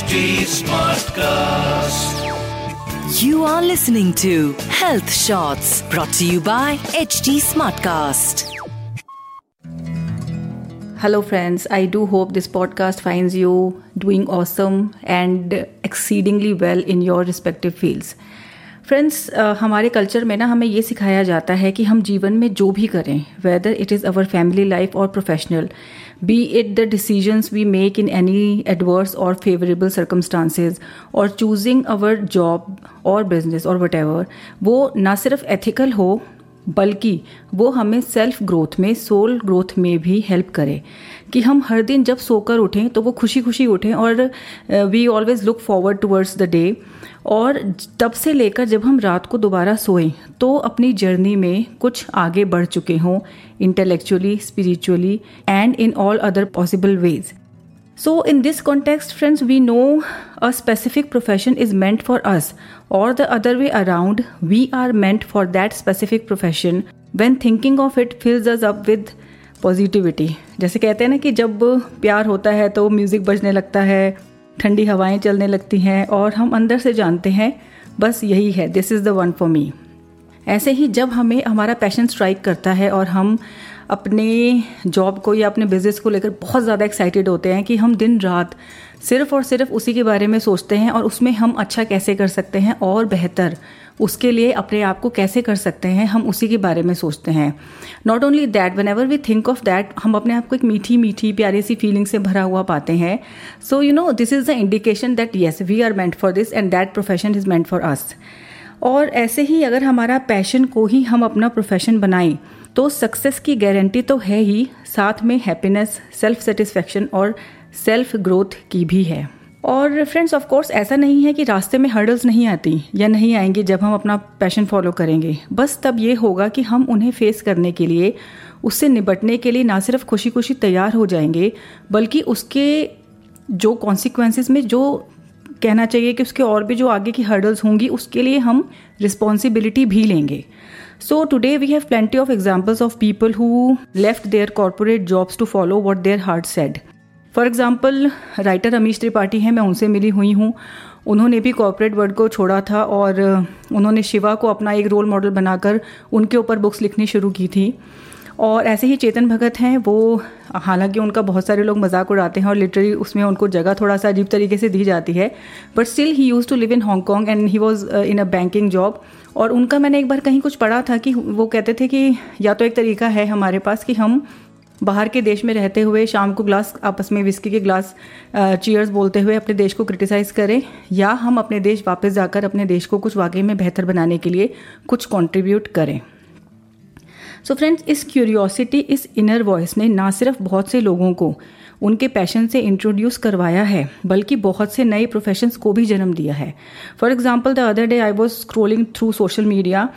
HD Smartcast. You are listening to Health Shots brought to you by HD Smartcast. Hello, friends. I do hope this podcast finds you doing awesome and exceedingly well in your respective fields. Friends uh, हमारे culture में ना हमें ये सिखाया जाता है कि हम जीवन में जो भी करें whether it is our family life और professional be it the decisions we make in any adverse और फेवरेबल सर्कमस्टांसेज और चूजिंग अवर जॉब और बिज़नेस और वट वो ना सिर्फ़ एथिकल हो बल्कि वो हमें सेल्फ ग्रोथ में सोल ग्रोथ में भी हेल्प करे। कि हम हर दिन जब सोकर उठें तो वो खुशी खुशी उठें और we always look forward towards the day और तब से लेकर जब हम रात को दोबारा सोएँ तो अपनी जर्नी में कुछ आगे बढ़ चुके हों intellectually spiritually and in all other possible ways so in this context friends we know a specific profession is meant for us और the other way around we are meant for that specific profession when thinking of it fills us up with positivity जैसे कहते हैं ना कि जब प्यार होता है तो म्यूज़िक बजने लगता है, ठंडी हवाएँ चलने लगती हैं और हम अंदर से जानते हैं, बस यही है this is the one for me ऐसे ही जब हमें, हमारा पैशन स्ट्राइक करता है और हम अपने जॉब को या अपने बिज़नेस को लेकर बहुत ज़्यादा एक्साइटेड होते हैं कि हम दिन रात सिर्फ़ और सिर्फ़ उसी के बारे में सोचते हैं और उसमें हम अच्छा कैसे कर सकते हैं और बेहतर उसके लिए अपने आप को कैसे कर सकते हैं, हम उसी के बारे में सोचते हैं। Not only that whenever we think of that हम अपने आप को एक मीठी मीठी, प्यारी सी फीलिंग से भरा हुआ पाते हैं। So you know this is the indication that yes we are meant for this and that profession is meant for us और ऐसे ही अगर हमारा पैशन को ही हम अपना प्रोफेशन बनाएँ तो सक्सेस की गारंटी तो है ही, साथ में हैप्पीनेस सेल्फ सेटिस्फेक्शन और सेल्फ ग्रोथ की भी है। और फ्रेंड्स ऑफ़ कोर्स ऐसा नहीं है कि रास्ते में हर्डल्स नहीं आती या नहीं आएँगी जब हम अपना पैशन फॉलो करेंगे। बस तब ये होगा कि हम उन्हें फेस करने के लिए, उससे निपटने के लिए ना सिर्फ़ खुशी खुशी तैयार हो जाएँगे, बल्कि उसके जो कॉन्सिक्वेंसेस में, जो कहना चाहिए कि उसके और भी जो आगे की हर्डल्स होंगी, उसके लिए हम रिस्पॉन्सिबिलिटी भी लेंगे। So today we have plenty of examples of people who left their corporate jobs to follow what their heart said for example writer Amish Tripathi हैं, मैं उनसे मिली हुई हूँ। उन्होंने भी कॉरपोरेट वर्ल्ड को छोड़ा था और उन्होंने शिवा को अपना एक रोल मॉडल बनाकर उनके ऊपर बुक्स लिखनी शुरू की थी। और ऐसे ही चेतन भगत हैं, वो, हालाँकि उनका बहुत सारे लोग मज़ाक उड़ाते हैं और लिटरली उसमें उनको जगह थोड़ा सा अजीब तरीके से दी जाती है। But still he used to live in Hong Kong and he was in a banking job और उनका मैंने एक बार कहीं कुछ पढ़ा था कि वो कहते थे कि या तो एक तरीका है हमारे पास कि हम बाहर के देश में रहते हुए शाम को ग्लास आपस में विस्की के ग्लास चीयर्स बोलते हुए अपने देश को क्रिटिसाइज़ करें, या हम अपने देश वापस जाकर अपने देश को कुछ वाकई में बेहतर बनाने के लिए कुछ कंट्रीब्यूट करें। सो so फ्रेंड्स इस क्यूरियोसिटी इस इनर वॉइस ने ना सिर्फ़ बहुत से लोगों को उनके पैशन से इंट्रोड्यूस करवाया है बल्कि बहुत से नए प्रोफेशंस को भी जन्म दिया है। For example the other day I was scrolling through social media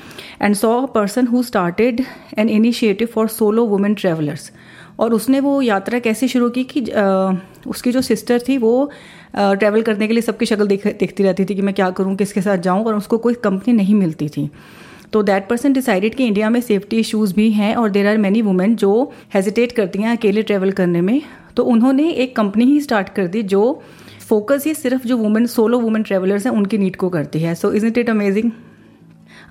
and saw a person who started an initiative for solo women travellers और उसने वो यात्रा कैसे शुरू की कि आ, उसकी जो सिस्टर थी वो ट्रैवल करने के लिए सबकी शक्ल देख देखती रहती थी कि मैं क्या करूँ किसके साथ जाऊँ और उसको कोई कंपनी नहीं मिलती थी। तो दैट पर्सन डिसाइडेड कि इंडिया में सेफ्टी इश्यूज़ भी हैं और देर आर मैनी वुमेन जो हेजिटेट करती हैं अकेले ट्रैवल करने में तो उन्होंने एक कंपनी ही स्टार्ट कर दी जो फोकस ही सिर्फ़ जो वुमेन सोलो वुमेन ट्रेवलर्स हैं उनकी नीड को करती है so is it it amazing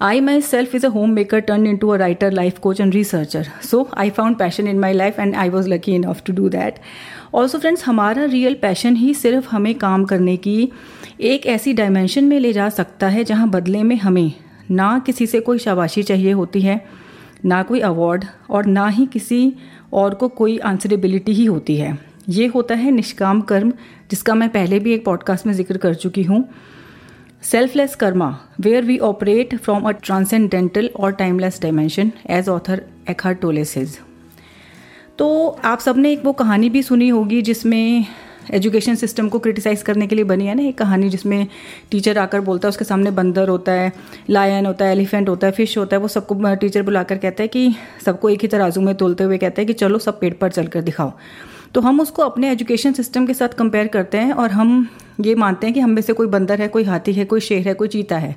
I myself is a homemaker turned into a writer, life coach, and researcher. So I found passion in my life and I was lucky enough to do that. Also friends हमारा real passion ही सिर्फ़ हमें काम करने की एक ऐसी dimension में ले जा सकता है जहाँ बदले में हमें ना किसी से कोई शाबाशी चाहिए होती है, ना कोई अवार्ड और ना ही किसी और को कोई आंसरेबिलिटी ही होती है। ये होता है निष्काम कर्म, जिसका मैं पहले भी एक पॉडकास्ट में ज़िक्र कर चुकी हूँ। Selfless karma where we operate from a transcendental और timeless dimension as author Eckhart Tolle says तो आप सबने एक वो कहानी भी सुनी होगी जिसमें एजुकेशन सिस्टम को क्रिटिसाइज़ करने के लिए बनी है ना एक कहानी जिसमें टीचर आकर बोलता है, उसके सामने बंदर होता है लायन होता है एलिफेंट होता है फ़िश होता है, वो सबको टीचर बुलाकर कहता है कि सबको एक ही तराजू में तोलते हुए कहता है कि चलो सब पेड़ पर चलकर दिखाओ। तो हम उसको अपने एजुकेशन सिस्टम के साथ कंपेयर करते हैं और हम ये मानते हैं कि हम में से कोई बंदर है, कोई हाथी है, कोई शेर है, कोई चीता है।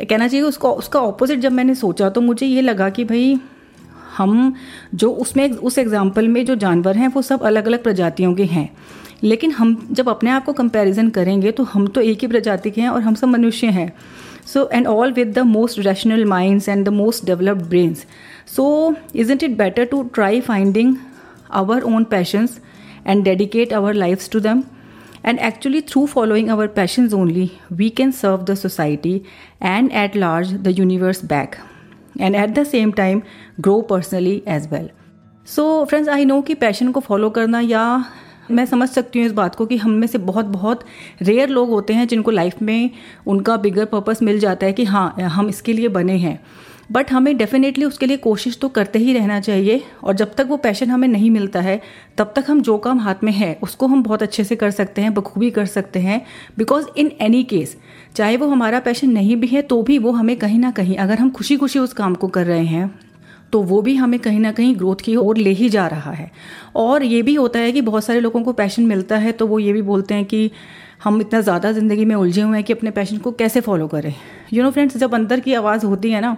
कहना चाहिए उसको, उसका ऑपोजिट जब मैंने सोचा तो मुझे ये लगा कि भाई हम जो उसमें, उस एग्ज़ाम्पल में जो जानवर हैं, वो सब अलग अलग प्रजातियों के हैं। लेकिन हम जब अपने आप को कंपेरिजन करेंगे तो हम तो एक ही प्रजाति के हैं और हम सब मनुष्य हैं। So and all with the most rational minds and the most developed brains so is it better to try finding our own passions and dedicate our lifes to them and actually through following our passions only we can serve the society and at large the universe back and at the same time grow personally as well so friends I know कि passion को follow करना या मैं समझ सकती हूँ इस बात को कि हम में से बहुत बहुत रेयर लोग होते हैं जिनको लाइफ में उनका बिगर पर्पस मिल जाता है कि हाँ हम इसके लिए बने हैं। बट हमें डेफिनेटली उसके लिए कोशिश तो करते ही रहना चाहिए और जब तक वो पैशन हमें नहीं मिलता है, तब तक हम जो काम हाथ में है, उसको हम बहुत अच्छे से कर सकते हैं, बखूबी कर सकते हैं। बिकॉज़ इन एनी केस चाहे वो हमारा पैशन नहीं भी है तो भी वो हमें कहीं ना कहीं, अगर हम खुशी खुशी उस काम को कर रहे हैं तो वो भी हमें कहीं ना कहीं ग्रोथ की ओर ले ही जा रहा है। और ये भी होता है कि बहुत सारे लोगों को पैशन मिलता है तो वो ये भी बोलते हैं कि हम इतना ज़्यादा ज़िंदगी में उलझे हुए हैं कि अपने पैशन को कैसे फॉलो करें। यू नो फ्रेंड्स जब अंदर की आवाज़ होती है ना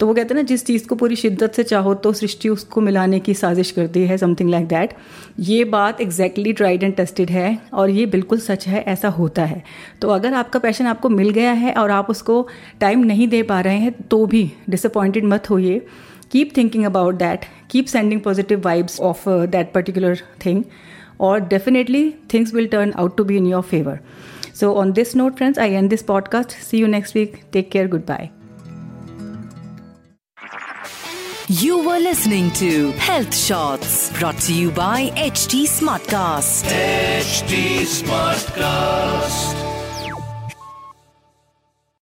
तो वो कहते हैं ना, जिस चीज़ को पूरी शिद्दत से चाहो तो सृष्टि उसको मिलाने की साजिश करती है समथिंग लाइक दैट ये बात एग्जैक्टली ट्राइड एंड टेस्टेड है और ये बिल्कुल सच है, ऐसा होता है। तो अगर आपका पैशन आपको मिल गया है और आप उसको टाइम नहीं दे पा रहे हैं तो भी डिसअपॉइंटेड मत होइए। Keep thinking about that keep sending positive vibes of uh, that particular thing or definitely things will turn out to be in your favor. So, on this note, friends, I end this podcast. See you next week. Take care. Goodbye. You were listening to Health Shots brought to you by HT Smartcast. HT Smartcast.